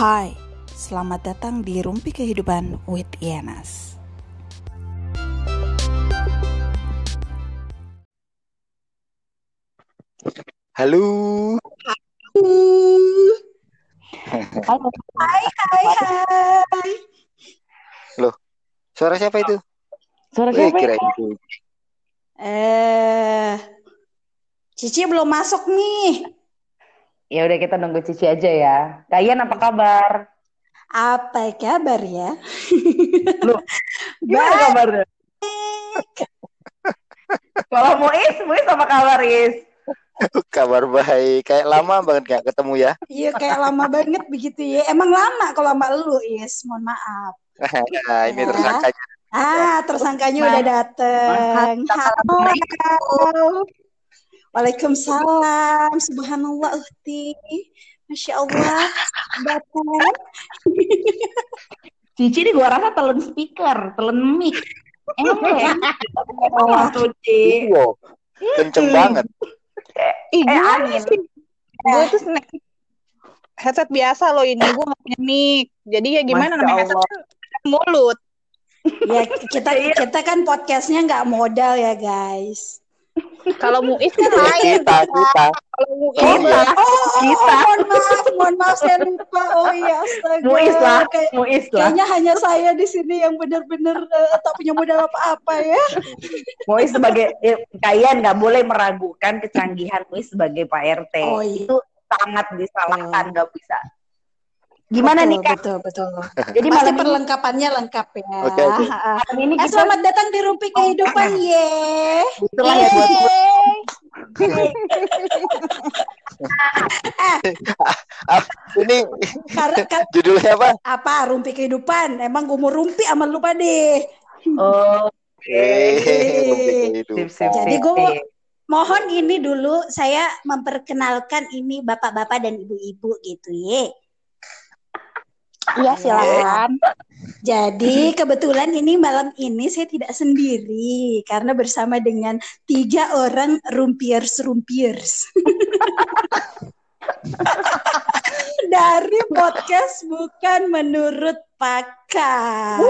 Hai, selamat datang di Rumpi Kehidupan with Ienas. Halo. Halo. Hai, hai, hai. Loh, suara siapa itu? Suara Wih, siapa kira itu. Eh, Cici belum masuk nih. Ya udah kita nunggu Cici aja ya. Kalian apa kabar? Apa kabar ya? Gimana Baik. kabarnya? Kalau Muis, Muis apa kabar, Is? Kabar baik. Kayak lama banget gak ketemu ya. Iya kayak lama banget begitu ya. Emang lama kalau sama lu, Is. Mohon maaf. Nah, ini Ya. tersangkanya. Ah, tersangkanya udah dateng. Halo. Waalaikumsalam. Subhanallah, Uhti. Masya Allah. Datang. Cici nih gua rasa telan speaker, telan mic. Emang Oh, tuh, Ci. Kenceng banget. Ih, Eh, angin. Gue tuh snack headset biasa loh ini, gue gak punya mic. Jadi ya gimana Masya namanya headset kan mulut. Ya kita kita kan podcastnya nggak modal ya guys. Kalau Muis kan lain. kita, kita. Kalau Muis Oh, Kita. oh, oh, Kita. oh, mohon maaf, mohon maaf saya lupa. Oh iya, astaga. Muis lah, Kayak- Muis lah. kayaknya hanya saya di sini yang benar-benar eh, tak punya modal apa-apa ya. Muis sebagai eh, kalian nggak boleh meragukan kecanggihan Muis sebagai Pak RT. Oh, iya. Itu sangat disalahkan, nggak bisa. Gimana nih Kak? Betul, betul. Jadi Pasti malam ini, perlengkapannya lengkap ya. Oke, oke. Ha, ha. malam ini Eh, kita selamat datang di Rumpi Kehidupan, ye. itulah ya buat Ah, ini Karena kan judulnya apa? apa Rumpi Kehidupan? Emang gue mau rumpi sama lu deh. Oh, sip, sip, Jadi sip. Mohon ini dulu saya memperkenalkan ini bapak-bapak dan ibu-ibu gitu ye. Iya silakan. Jadi kebetulan ini malam ini saya tidak sendiri karena bersama dengan tiga orang rumpiers rumpiers dari podcast bukan menurut pakar. Nah,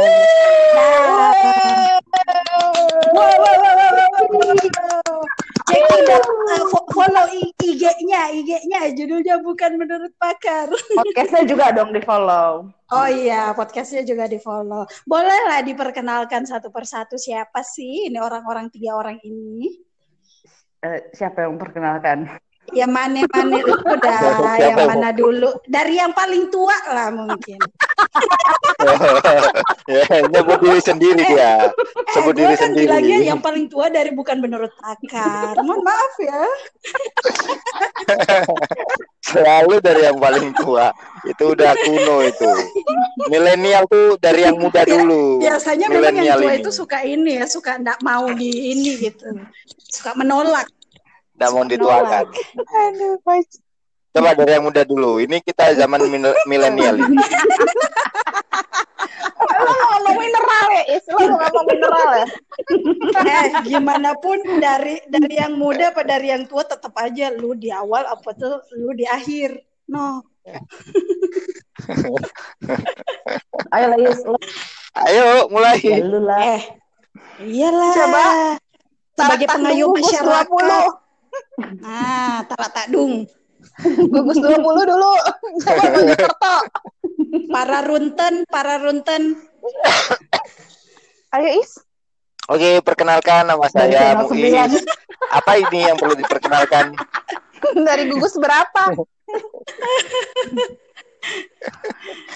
wow, wow, wow, wow, wow, wow. Cek uh, fo- follow IG-nya, IG-nya judulnya bukan menurut pakar. Podcastnya juga dong di follow. Oh iya, podcastnya juga di follow. Bolehlah diperkenalkan satu persatu siapa sih ini orang-orang tiga orang ini? Eh, siapa yang memperkenalkan? Yang mana mana udah, yang mana dulu? Dari yang paling tua lah mungkin. ya, nyebut diri sendiri dia. Eh, Sebut diri kan bilangnya sendiri. yang paling tua dari bukan menurut pakar. Mohon maaf ya. Selalu dari yang paling tua. Itu udah kuno itu. Milenial tuh dari yang muda dulu. Biasanya memang yang Milenial tua ini. itu suka ini ya, suka nggak mau di ini gitu, suka menolak. Nggak mau dituakan. Aduh. Coba dari yang muda dulu. Ini kita zaman mil- milenial ini. Lo mau ngomong mineral ya, Is? Lo mau ngomong mineral ya? eh gimana pun dari dari yang muda apa dari yang tua tetap aja lu di awal apa tuh lu di akhir no Ayo lah, Yus. Lo- Ayo mulai. Ya, lu lah. eh iyalah Coba. sebagai pengayuh masyarakat ah tak tak dung Gugus 20 dulu. Coba bagi kerto. para runten para runten Ayo, Is. Oke, perkenalkan nama saya. Muiz. Apa ini yang perlu diperkenalkan? Dari gugus berapa?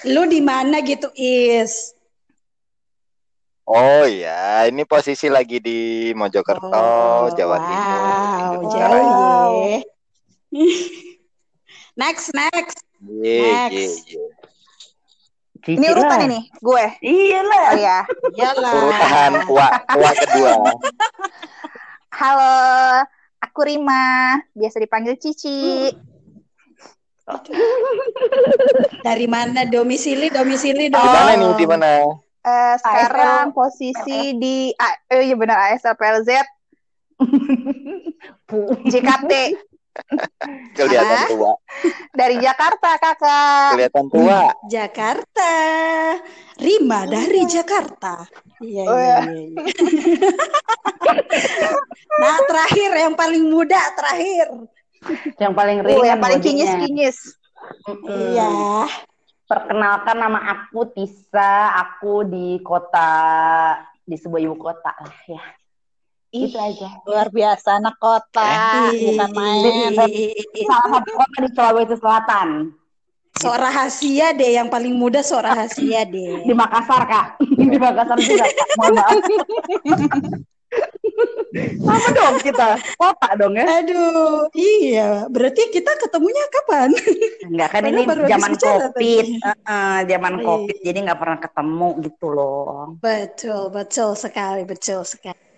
lu di mana gitu is Oh ya, ini posisi lagi di Mojokerto, Oh, Jawa wow, Timur. Jauh Wow. ya next next Ye, Next. ye, ye. Cici Ini urutan lah. ini, gue. Iya lah. Oh ya. iyalah Urutan tua, tua kedua. Halo, aku Rima. Biasa dipanggil Cici. dari mana domisili domisili Di mana nih? dong Di mana? Eh, sekarang posisi di A- eh, iya benar ASL PLZ JKT Kelihatan Hah? tua. Dari Jakarta, Kakak. Kelihatan tua. Jakarta. Rima dari Jakarta. Iya, Oh, iya, ya. iya. iya. nah, terakhir yang paling muda terakhir. Yang paling Oh, ringan yang paling kinyis-kinyis. Iya. Perkenalkan nama aku Tisa, aku di kota di sebuah ibu kota lah ya. Ih, Itu aja. luar biasa anak kota, bukan main. Salah satu kota di Sulawesi Selatan. Sok rahasia deh, yang paling muda sok rahasia deh. Di Makassar, Kak. di Makassar juga. Mohon maaf. Apa dong kita? Kota dong ya? Aduh, iya. Berarti kita ketemunya kapan? Enggak kan Padahal ini baru zaman Covid. tadi. Heeh, zaman Iya. Covid. Jadi nggak pernah ketemu gitu loh. Betul, betul sekali, betul sekali.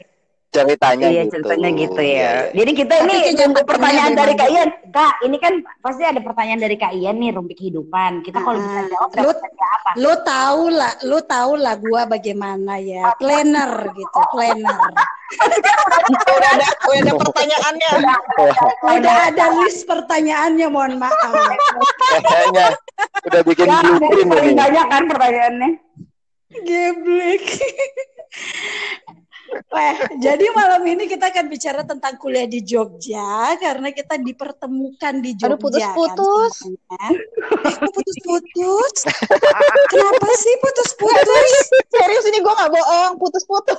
Ceritanya iya, gitu. ceritanya gitu ya. iya. Jadi kita ini tunggu pertanyaan dari Kak. Ian. Kak, ini kan pasti ada pertanyaan dari Kak Ian nih, rumpi kehidupan. Kita kalau bisa Ah, jawab lu- apa? Lu tahu lah, lu tahu lah gua bagaimana ya, planner gitu, planner. Udah ada, udah ada pertanyaannya. Udah ada list pertanyaannya, mohon maaf. Kayaknya udah bikin Ya, blueprint ini. banyak kan pertanyaannya. Geblek. Wah, jadi malam ini kita akan bicara tentang kuliah di Jogja karena kita dipertemukan di Jogja. Aduh, putus-putus. Kan. Eh, kok putus-putus? Kenapa sih putus-putus? Serius ini gue gak bohong, putus-putus.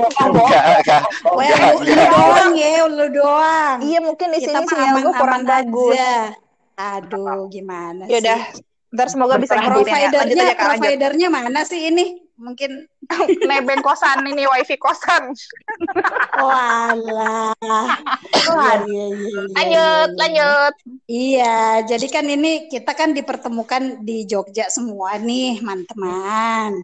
Enggak, enggak. Wah, Enggak, lu, lu doang ya, lu doang. Iya mungkin di kita sini sinyal gue kurang bagus. aja. Aduh, gimana sih? Yaudah, ntar semoga bisa ya. Lanjut Providernya, aja Kak, lanjut. providernya mana sih ini? Mungkin Nebeng kosan ini, wifi kosan. Walah. Iya, iya, iya, Lanjut, lanjut. Iya, jadi kan ini kita kan dipertemukan di Jogja semua nih, teman-teman.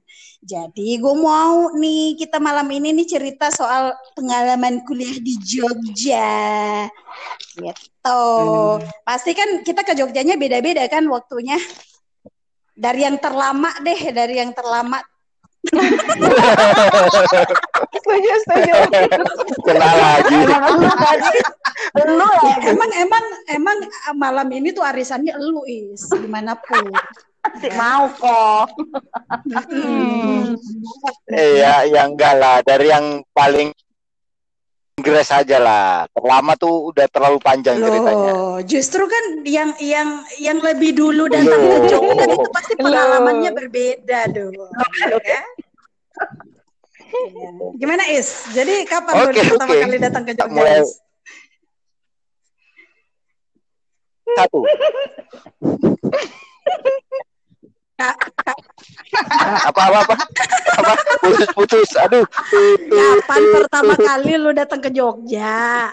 Jadi gue mau nih kita malam ini nih cerita soal pengalaman kuliah di Jogja. Gitu. Pasti kan kita ke Jogjanya beda-beda kan waktunya. Dari yang terlama deh, dari yang terlama. Setuju, setuju. Kena lagi. Lu lu ya Emang emang emang malam ini tuh arisannya elu is di mana pun. sih mau kok. Hmm. Iya, yang enggak lah. Dari yang paling Inggris aja lah. Terlama tuh udah terlalu panjang ceritanya. Loh, justru kan yang yang yang lebih dulu datang ke Loh. Jogja itu pasti pengalamannya berbeda dong. Ya? Iya. Gimana Is? Jadi kapan Oke, pertama kali datang ke Jogja? Mulai- Is? Satu. apa apa apa apa putus putus aduh Kapan pertama kali lu datang ke Jogja?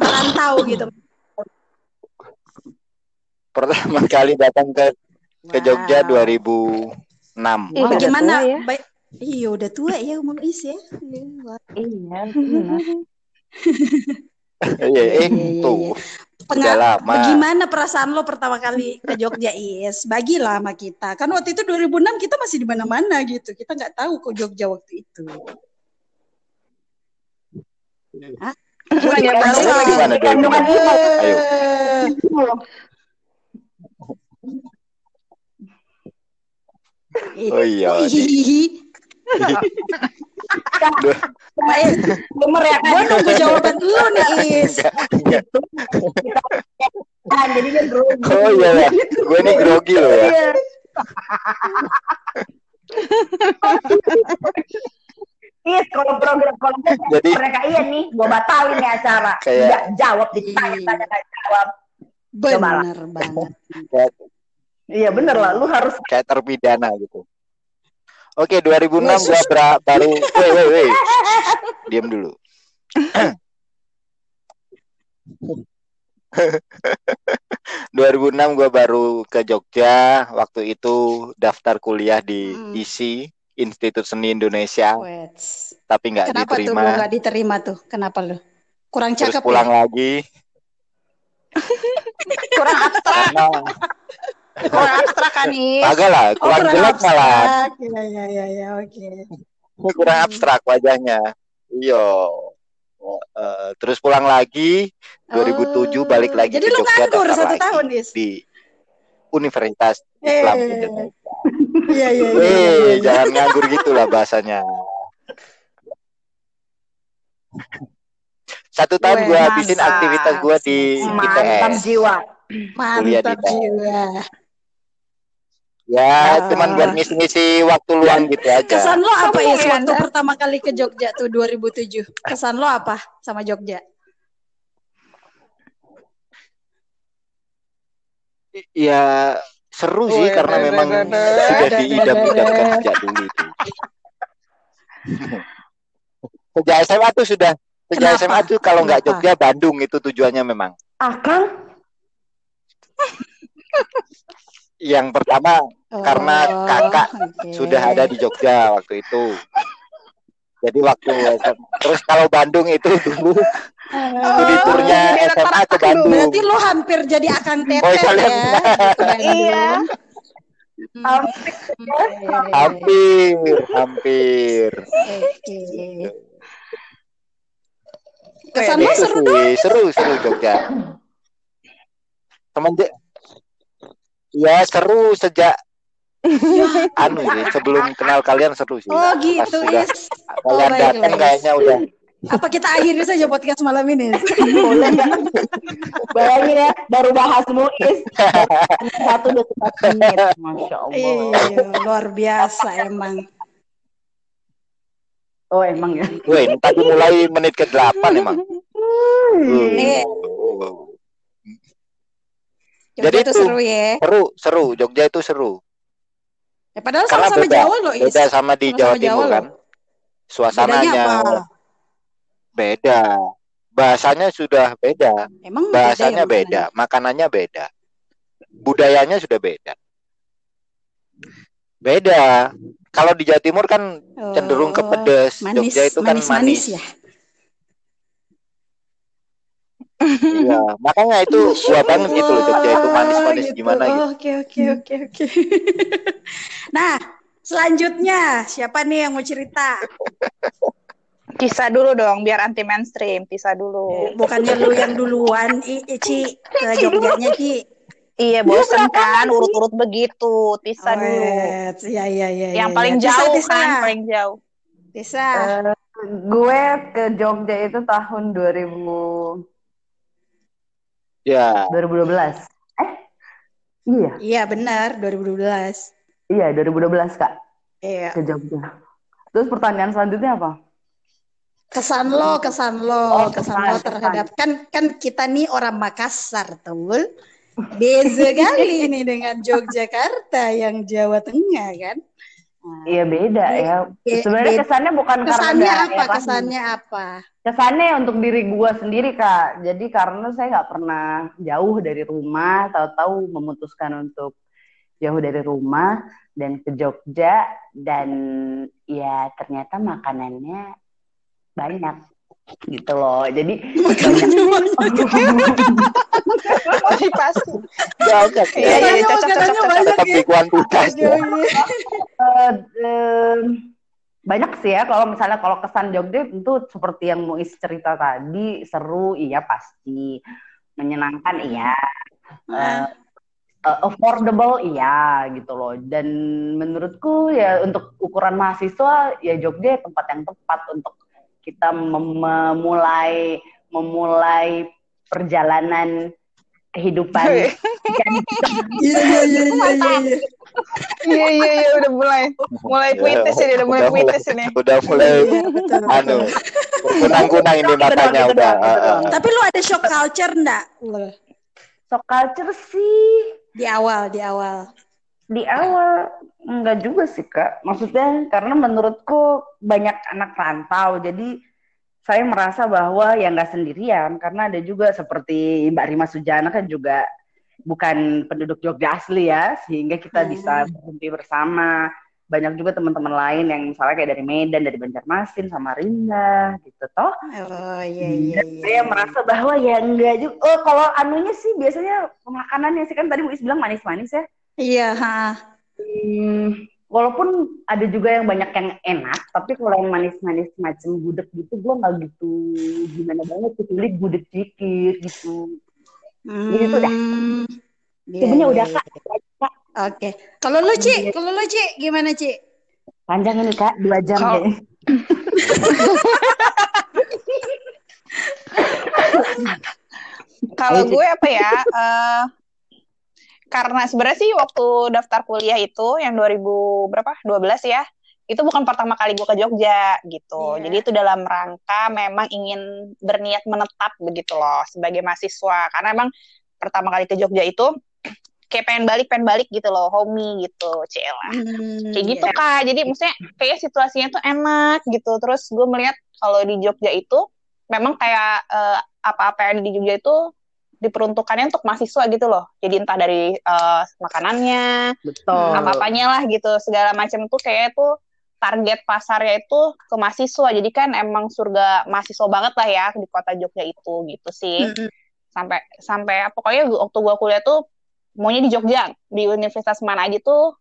Merantau gitu. pertama kali datang ke ke Jogja Wow. 2006 Ih, Wah, udah gimana? ya. Baik. Iya udah tua ya umur Is ya. Iya. iya eh Iya, iya, iya. udah Pengal- lama Bagaimana perasaan lo pertama kali ke Jogja Is? Bagilah sama kita. Kan waktu itu 2006 kita masih di mana-mana gitu. Kita nggak tahu kok Jogja waktu itu. Hah? Gimana Kandungan ibu. ayo Oh iya, Hihihi. Bener ya kan? gue nunggu jawaban lo nih Is. Kan, jadi dia grogi. oh iya ya gue nih grogi loh ya Iya. Is, kalau program kalau Jadi- mereka iya nih, gua batalin nih acara. Kayak- Nggak jawab ditanya-tanya jawab. Bener banget. Iya bener lah, lu harus kayak terpidana gitu oke 2006 Wah, gue bra- baru woi woi woi diam dulu ...2006 gue baru ke Jogja Waktu itu daftar kuliah di Hmm. ISI Institut Seni Indonesia Wets. Tapi nggak Kenapa tuh diterima nggak diterima tuh? Kenapa lo? Kurang Terus cakep pulang ya? lagi Kurang abstrak, Karena kurang abstrak kan nih. Agak lah Oh, kurang kurang jelek malah abstrak. Ya, ya, ya, ya, oke. kurang abstrak wajahnya. Iya. Eh, terus pulang lagi 2007 balik lagi Oh, Jadi ke lu Jogja nganggur satu lagi tahun, Is? di Universitas Islam Eh. Indonesia. Iya, iya, iya. Eh, iya, iya. jangan nganggur gitulah bahasanya. Satu tahun gue habisin mantap. aktivitas gue di Mantap ITS. jiwa. Kuliah di Mantap jiwa. Ya, Ah. cuman buat ngisi-ngisi waktu luang gitu aja. Kesan lo apa ya, waktu pertama kali ke Jogja tuh 2007? Kesan lo apa sama Jogja? Ya seru sih Weh, karena memang sudah diidam-idamkan sejak dulu itu. Sejak SMA tuh sudah sejak Kenapa? SMA tuh kalau nggak? Jogja Bandung itu tujuannya memang. Akang? Yang pertama Karena Oh, kakak oke. sudah ada di Jogja waktu itu. Jadi waktu terus kalau Bandung itu dulu studi Oh, turnya SMA ke Bandung. Berarti lo hampir jadi akang teteh Oh, ya. Iya. Hmm, Hampir. Hampir, hampir. Oke. Kesan lo Itu seru seru, seru Jogja. Semenjak Ya seru sejak anu sih sebelum kenal kalian seru sih. Oh Pas gitu, sudah Is. kalian Oh, datang kayaknya udah Apa kita akhiri saja podcast malam ini? Boleh? Bayangin ya, baru bahas Muiz. baru Satu detik menit. Masya Allah. Iya, luar biasa emang. Oh emang ya. Ini tadi mulai menit ke-8 emang. Nih, Uh. Jogja Jadi itu- seru ya. Seru, seru. Jogja itu seru. ya padahal sama-sama beda, Jawa loh, Is. beda sama di Sama-sama Jawa Jawa Timur kan. Suasananya beda. Bahasanya sudah beda. Emang Bahasanya beda, ya beda, makanannya beda. Budayanya sudah beda. Beda. Kalau di Jawa Timur kan Oh, cenderung ke pedes. manis, Jogja itu kan manis, manis. manis ya. Iya, makanya itu gua banget gitu loh Jogja itu manis-manis gitu. gimana gitu. Oke, oke, oke, oke. nah, selanjutnya siapa nih yang mau cerita? Kisah dulu dong, biar anti mainstream. Kisah dulu. Bukannya lu yang duluan, I, I, Ci, ke Jogjanya, Ci. Iya, bosen kan urut-urut begitu. Tisa dulu. Wet, Iya, iya, iya. Yang iya, paling iya. Tisa, jauh Tisa. kan, paling jauh. Tisa. Eh, gue ke Jogja itu tahun 2000 Ya, 2012. Eh? Iya, Iya, benar, 2012. iya 2012 Kak Iya. ke Jogja. Terus pertanyaan selanjutnya apa? Kesan lo, kesan lo, Oh, kesan kesan, lo terhadap kan kan kita nih orang Makassar, tuh. Beza kali ini dengan Yogyakarta yang Jawa Tengah kan. Iya beda Be- ya. be- Sebenarnya be- kesannya bukan kesannya karena apa? daerah. Kesannya apa? Kesannya untuk diri gua sendiri kak. Jadi karena saya nggak pernah jauh dari rumah, tahu-tahu memutuskan untuk jauh dari rumah dan ke Jogja dan ya ternyata makanannya banyak gitu loh. Jadi Pasti pasti. banyak ya. cocok, cocok, Tetap sih ya. Kalau misalnya kalau kesan Jogja tentu seperti yang Muis cerita tadi seru iya pasti. Menyenangkan iya. Eh, affordable iya gitu loh. Dan menurutku ya untuk ukuran mahasiswa ya Jogja tempat yang tepat untuk kita mem- memulai memulai perjalanan kehidupan Iya, iya, iya, iya, iya, iya. Iya, iya, iya, udah mulai. Mulai puitis ini, udah mulai puitis ini. Udah mulai Iya, betul, anu kunang-kunang ini matanya udah. Tapi lu ada shock culture enggak? Lu shock culture sih di awal, di awal. Di awal enggak juga sih kak. Maksudnya karena menurutku banyak anak rantau jadi saya merasa bahwa ya nggak sendirian karena ada juga seperti Mbak Rima Sujana kan juga bukan penduduk Jogja asli ya sehingga kita Hmm. bisa berhenti bersama. Banyak juga teman-teman lain yang misalnya kayak dari Medan dari Banjarmasin Samarinda gitu toh. Oh, iya, iya, iya. saya merasa bahwa ya enggak juga. Oh kalau anunya sih biasanya makanannya sih. Kan tadi Muis bilang manis-manis ya Iya, ha. Hmm, walaupun ada juga yang banyak yang enak, tapi kalau yang manis-manis macam gudeg gitu, gue nggak gitu gimana banget, kecuali gudeg dikit gitu. Hmm. Dah. Iya, Sebenarnya iya, udah iya. kak, Oke. Kalau lu, Ci, kalau lu, Ci, gimana, Ci? panjang ini kak, dua jam Kalau- kayaknya. Kalau Ayo, Ci. gue apa ya? eh, karena sebenarnya sih waktu daftar kuliah itu yang 2000 berapa? 12 ya. Itu bukan pertama kali gue ke Jogja gitu. Iya. Jadi itu dalam rangka memang ingin berniat menetap begitu loh sebagai mahasiswa. Karena emang pertama kali ke Jogja itu kayak pengen balik pengen balik gitu loh, homie gitu, Cela. Hmm, kayak gitu iya. kak jadi maksudnya kayak situasinya tuh enak gitu terus gue melihat kalau di Jogja itu memang kayak eh, apa-apa yang di Jogja itu diperuntukannya untuk mahasiswa gitu loh. Jadi entah dari eh, makanannya Betul. apa-apanya lah gitu. Segala macam tuh kayak tuh target pasarnya itu ke mahasiswa. Jadi kan emang surga mahasiswa banget lah ya di kota Jogja itu gitu sih. Mm-mm. sampai sampai pokoknya gua- waktu gua kuliah tuh maunya di Jogja. Di universitas mana aja tuh.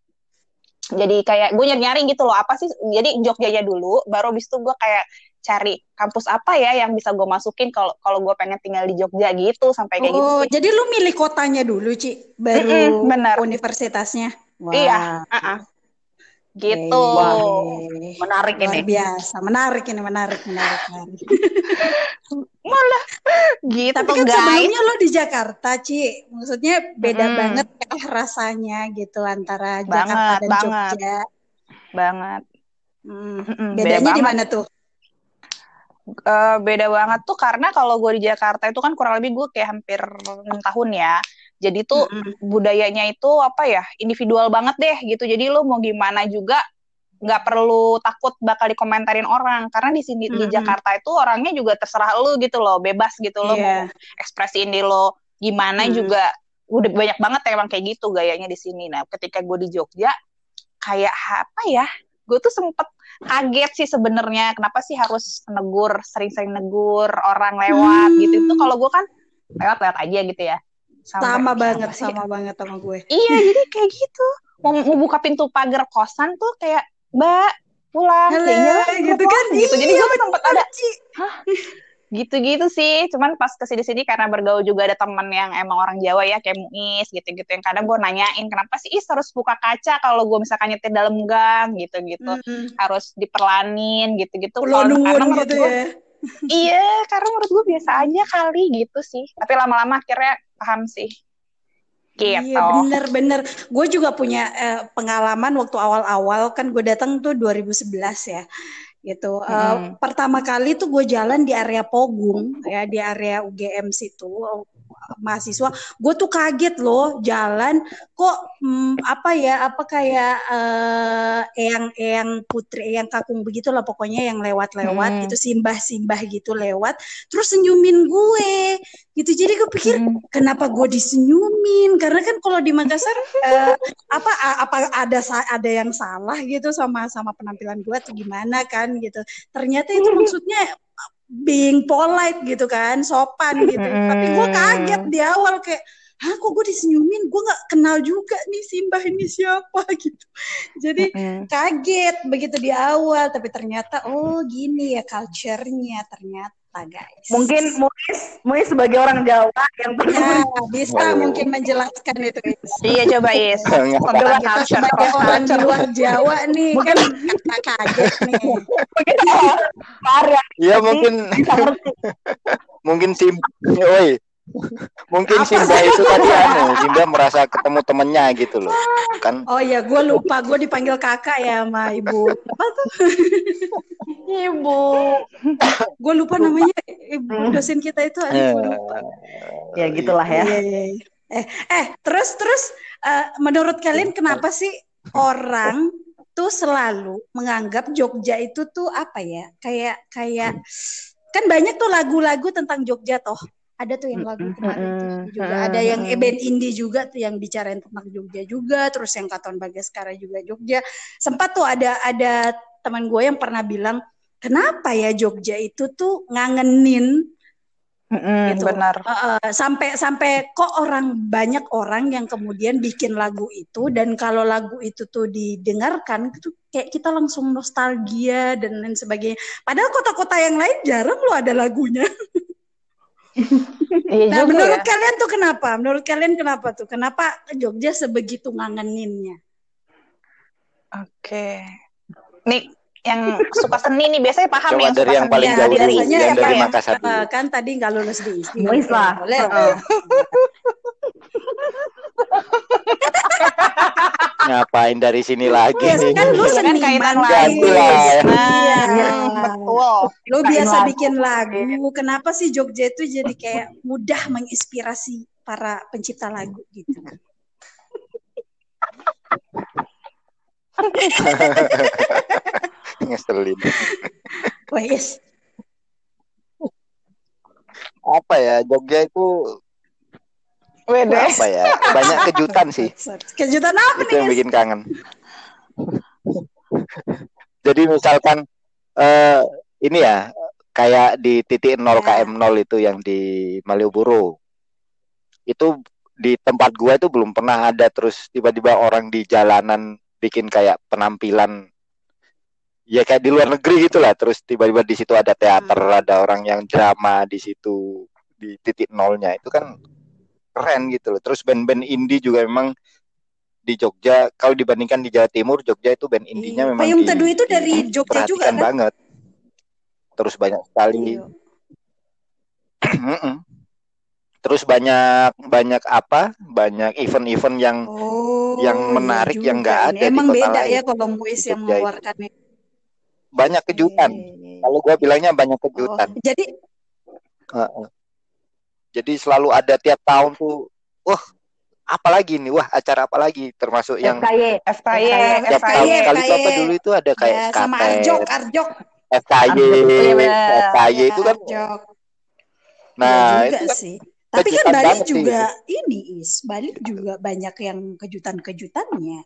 Jadi kayak gue nyari nyari gitu loh. Apa sih jadi Jogjanya dulu baru abis itu gue kayak cari kampus apa ya yang bisa gue masukin kalau kalau gue pengen tinggal di Jogja gitu sampai kayak gitu Oh, sih jadi lu milih kotanya dulu, Ci, baru Mm-mm, benar. universitasnya. Wah. Iya, uh-uh. gitu Oke. Menarik Luar ini. biasa, menarik ini, menarik, menarik. menarik. gitu Tapi kan guys sebelumnya lo di Jakarta, Ci. Maksudnya beda Mm-mm. banget ya rasanya gitu antara Banget, Jakarta dan banget. Jogja. banget Hmm. Mm-mm, beda Bedanya di mana tuh? Eh, beda banget tuh karena kalau gue di Jakarta itu kan kurang lebih gue kayak hampir enam tahun ya jadi tuh Mm-mm. budayanya itu apa ya individual banget deh gitu jadi lo mau gimana juga nggak perlu takut bakal dikomentarin orang karena di sini di Mm-mm. Jakarta itu orangnya juga terserah lo gitu loh bebas gitu lo mau Iya. ekspresiin di lo gimana Mm. juga udah banyak banget emang kayak gitu gayanya di sini nah ketika gue di Jogja kayak apa ya gue tuh sempet kaget sih sebenarnya kenapa sih harus negur sering-sering negur orang lewat Hmm. gitu itu kalau gue kan lewat-lewat aja gitu ya Sampai, Sama "Ih, banget, sih?" sama banget sama gue. iya jadi kayak gitu mau, mau buka pintu pagar kosan tuh kayak mbak pulang Halo, ya iyalah, gitu pulang," kan? gitu jadi Iya, gue sempet ada Ci. Gitu-gitu sih cuman pas ke sini sini karena bergaul juga ada temen yang emang orang Jawa ya kayak Muis gitu-gitu yang kadang gue nanyain kenapa sih Is harus buka kaca kalau gue misalkan nyetir dalam gang gitu-gitu Mm-mm. harus dipelanin gitu-gitu Kalau- karena menurut gitu gue ya. iya karena menurut gue biasa aja kali gitu sih tapi lama-lama akhirnya paham sih gitu Iya bener-bener. Gue juga punya eh, pengalaman waktu awal-awal kan gue datang tuh 2011 ya. Gitu. Hmm. pertama kali tuh gue jalan di area Pogung ya di area UGM situ mahasiswa. Gue tuh kaget loh jalan kok hmm, apa ya apa kayak eh eyang eyang putri eyang kakung begitu lah pokoknya yang lewat-lewat Hmm. gitu simbah-simbah gitu lewat terus senyumin gue gitu jadi gue pikir Hmm. kenapa gue disenyumin karena kan kalau di Makassar eh, apa apa ada sa- ada yang salah gitu sama sama penampilan gue atau gimana kan gitu ternyata itu maksudnya being polite gitu kan sopan gitu. Tapi gue kaget di awal kayak Hah kok gue disenyumin? Gue nggak kenal juga nih Simbah ini siapa gitu. Jadi kaget begitu di awal tapi ternyata oh gini ya culture-nya ternyata guys. Mungkin Muis, Muis sebagai orang Jawa yang Ya, pernah bisa mungkin menjelaskan itu. Is. iya coba Is. Coba Kita sebagai orang di luar Jawa nih kan kata kaget nih. mungkin yang Iya mungkin mungkin sim woi mungkin Apa Simba itu tadi anu Simba merasa ketemu temennya gitu loh kan Oh ya, gue lupa, gue dipanggil kakak ya sama ibu. Apa tuh? Ibu. Gue lupa namanya ibu dosen kita itu. Aduh, Eh, gue lupa. Ya gitulah ya. Iya, iya, iya. Eh, eh, terus terus eh, menurut kalian kenapa sih orang tuh selalu menganggap Jogja itu tuh apa ya? Kayak kayak kan banyak tuh lagu-lagu tentang Jogja toh. Ada tuh yang lagu kemarin tuh juga ada yang band indie juga tuh yang bicarain tentang Jogja juga, terus yang Katon Bagaskara juga Jogja. Sempat tuh ada ada teman gue yang pernah bilang, "Kenapa ya Jogja itu tuh ngangenin Mm-mm, gitu. benar. Uh, uh, sampai sampai kok orang banyak orang yang kemudian bikin lagu itu dan kalau lagu itu tuh didengarkan itu kayak kita langsung nostalgia dan lain sebagainya. Padahal kota-kota yang lain jarang loh ada lagunya. Iya Nah, juga menurut ya. kalian tuh kenapa? Menurut kalian kenapa tuh? Kenapa Jogja sebegitu ngangeninnya? Oke. Nih yang suka seni nih biasanya paham Coba yang dari suka yang seni. paling Ya, jauh dulu, biasanya yang ya, dari ya. Makassar dulu. Uh, kan tadi nggak lulus di lah. Boleh. Heeh. Ngapain dari sini lagi Iya, nih? kan lu Kan seniman kaitan lagi. Iya. Nah, betul. Lu biasa lagu. bikin lagu. Kenapa sih Jogja itu jadi kayak mudah menginspirasi para pencipta lagu gitu? Ngeselin. Wes, Apa ya? Jogja itu Wede. apa ya? Banyak kejutan sih. kejutan apa Itu yang nih? bikin kangen. Jadi misalkan eh ini ya kayak di titik 0 Ya. km 0 itu yang di Malioboro. Itu di tempat gua itu belum pernah ada terus tiba-tiba orang di jalanan bikin kayak penampilan ya kayak di luar negeri gitu lah terus tiba-tiba di situ ada teater ada orang yang drama di situ di titik nolnya itu kan keren gitu loh terus band-band indie juga memang di Jogja kalau dibandingkan di Jawa Timur Jogja itu band indinya Iya. memang Payung di- Teduh itu dari Jogja juga kan? banget terus banyak sekali Iya. Terus banyak banyak apa banyak event-event yang Oh, yang iya menarik yang juga nggak ini. ada di Emang kota beda lain. ya kalau Muis yang itu. mengeluarkannya. banyak kejutan kalau gua bilangnya banyak Oh, kejutan jadi Heeh. Jadi selalu ada tiap tahun tuh wah apalagi nih wah acara apa lagi termasuk yang FKY. FKY, FKY. sekali tuh apa dulu itu ada kayak ya sama Arjok, Arjok. FKY. FKY itu kan Arjok. nah Iya itu kan sih. Tapi kan Bali sih juga ini is, Bali juga banyak yang kejutan-kejutannya.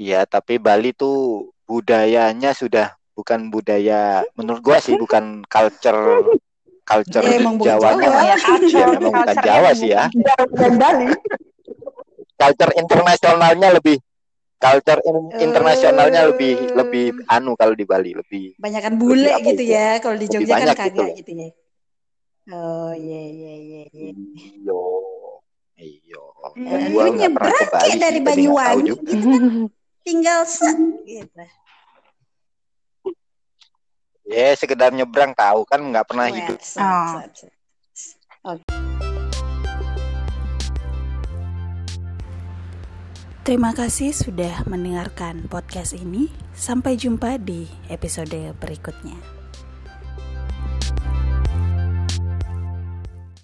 Iya, tapi Bali tuh budayanya sudah bukan budaya menurut gua sih bukan culture culture Ya. Jawa. Ya, culture, Ya, memang bukan Jawa sih ya. Dan Bali. Culture internasionalnya lebih culture in- Eh. internasionalnya lebih lebih anu kalau di Bali lebih Banyakan bule Lebih gitu itu? ya, kalau di Jogja kan gitu kagak loh. gitu ya. Oh iya iya iya iya. iyo iyo. Gua lu nyebrang kayak dari Banyuwangi gitu kan. Tinggal set gitu. Ya sekedar nyebrang tahu kan nggak pernah Wah, hidup. Oh. set. Terima kasih sudah mendengarkan podcast ini. Sampai jumpa di episode berikutnya.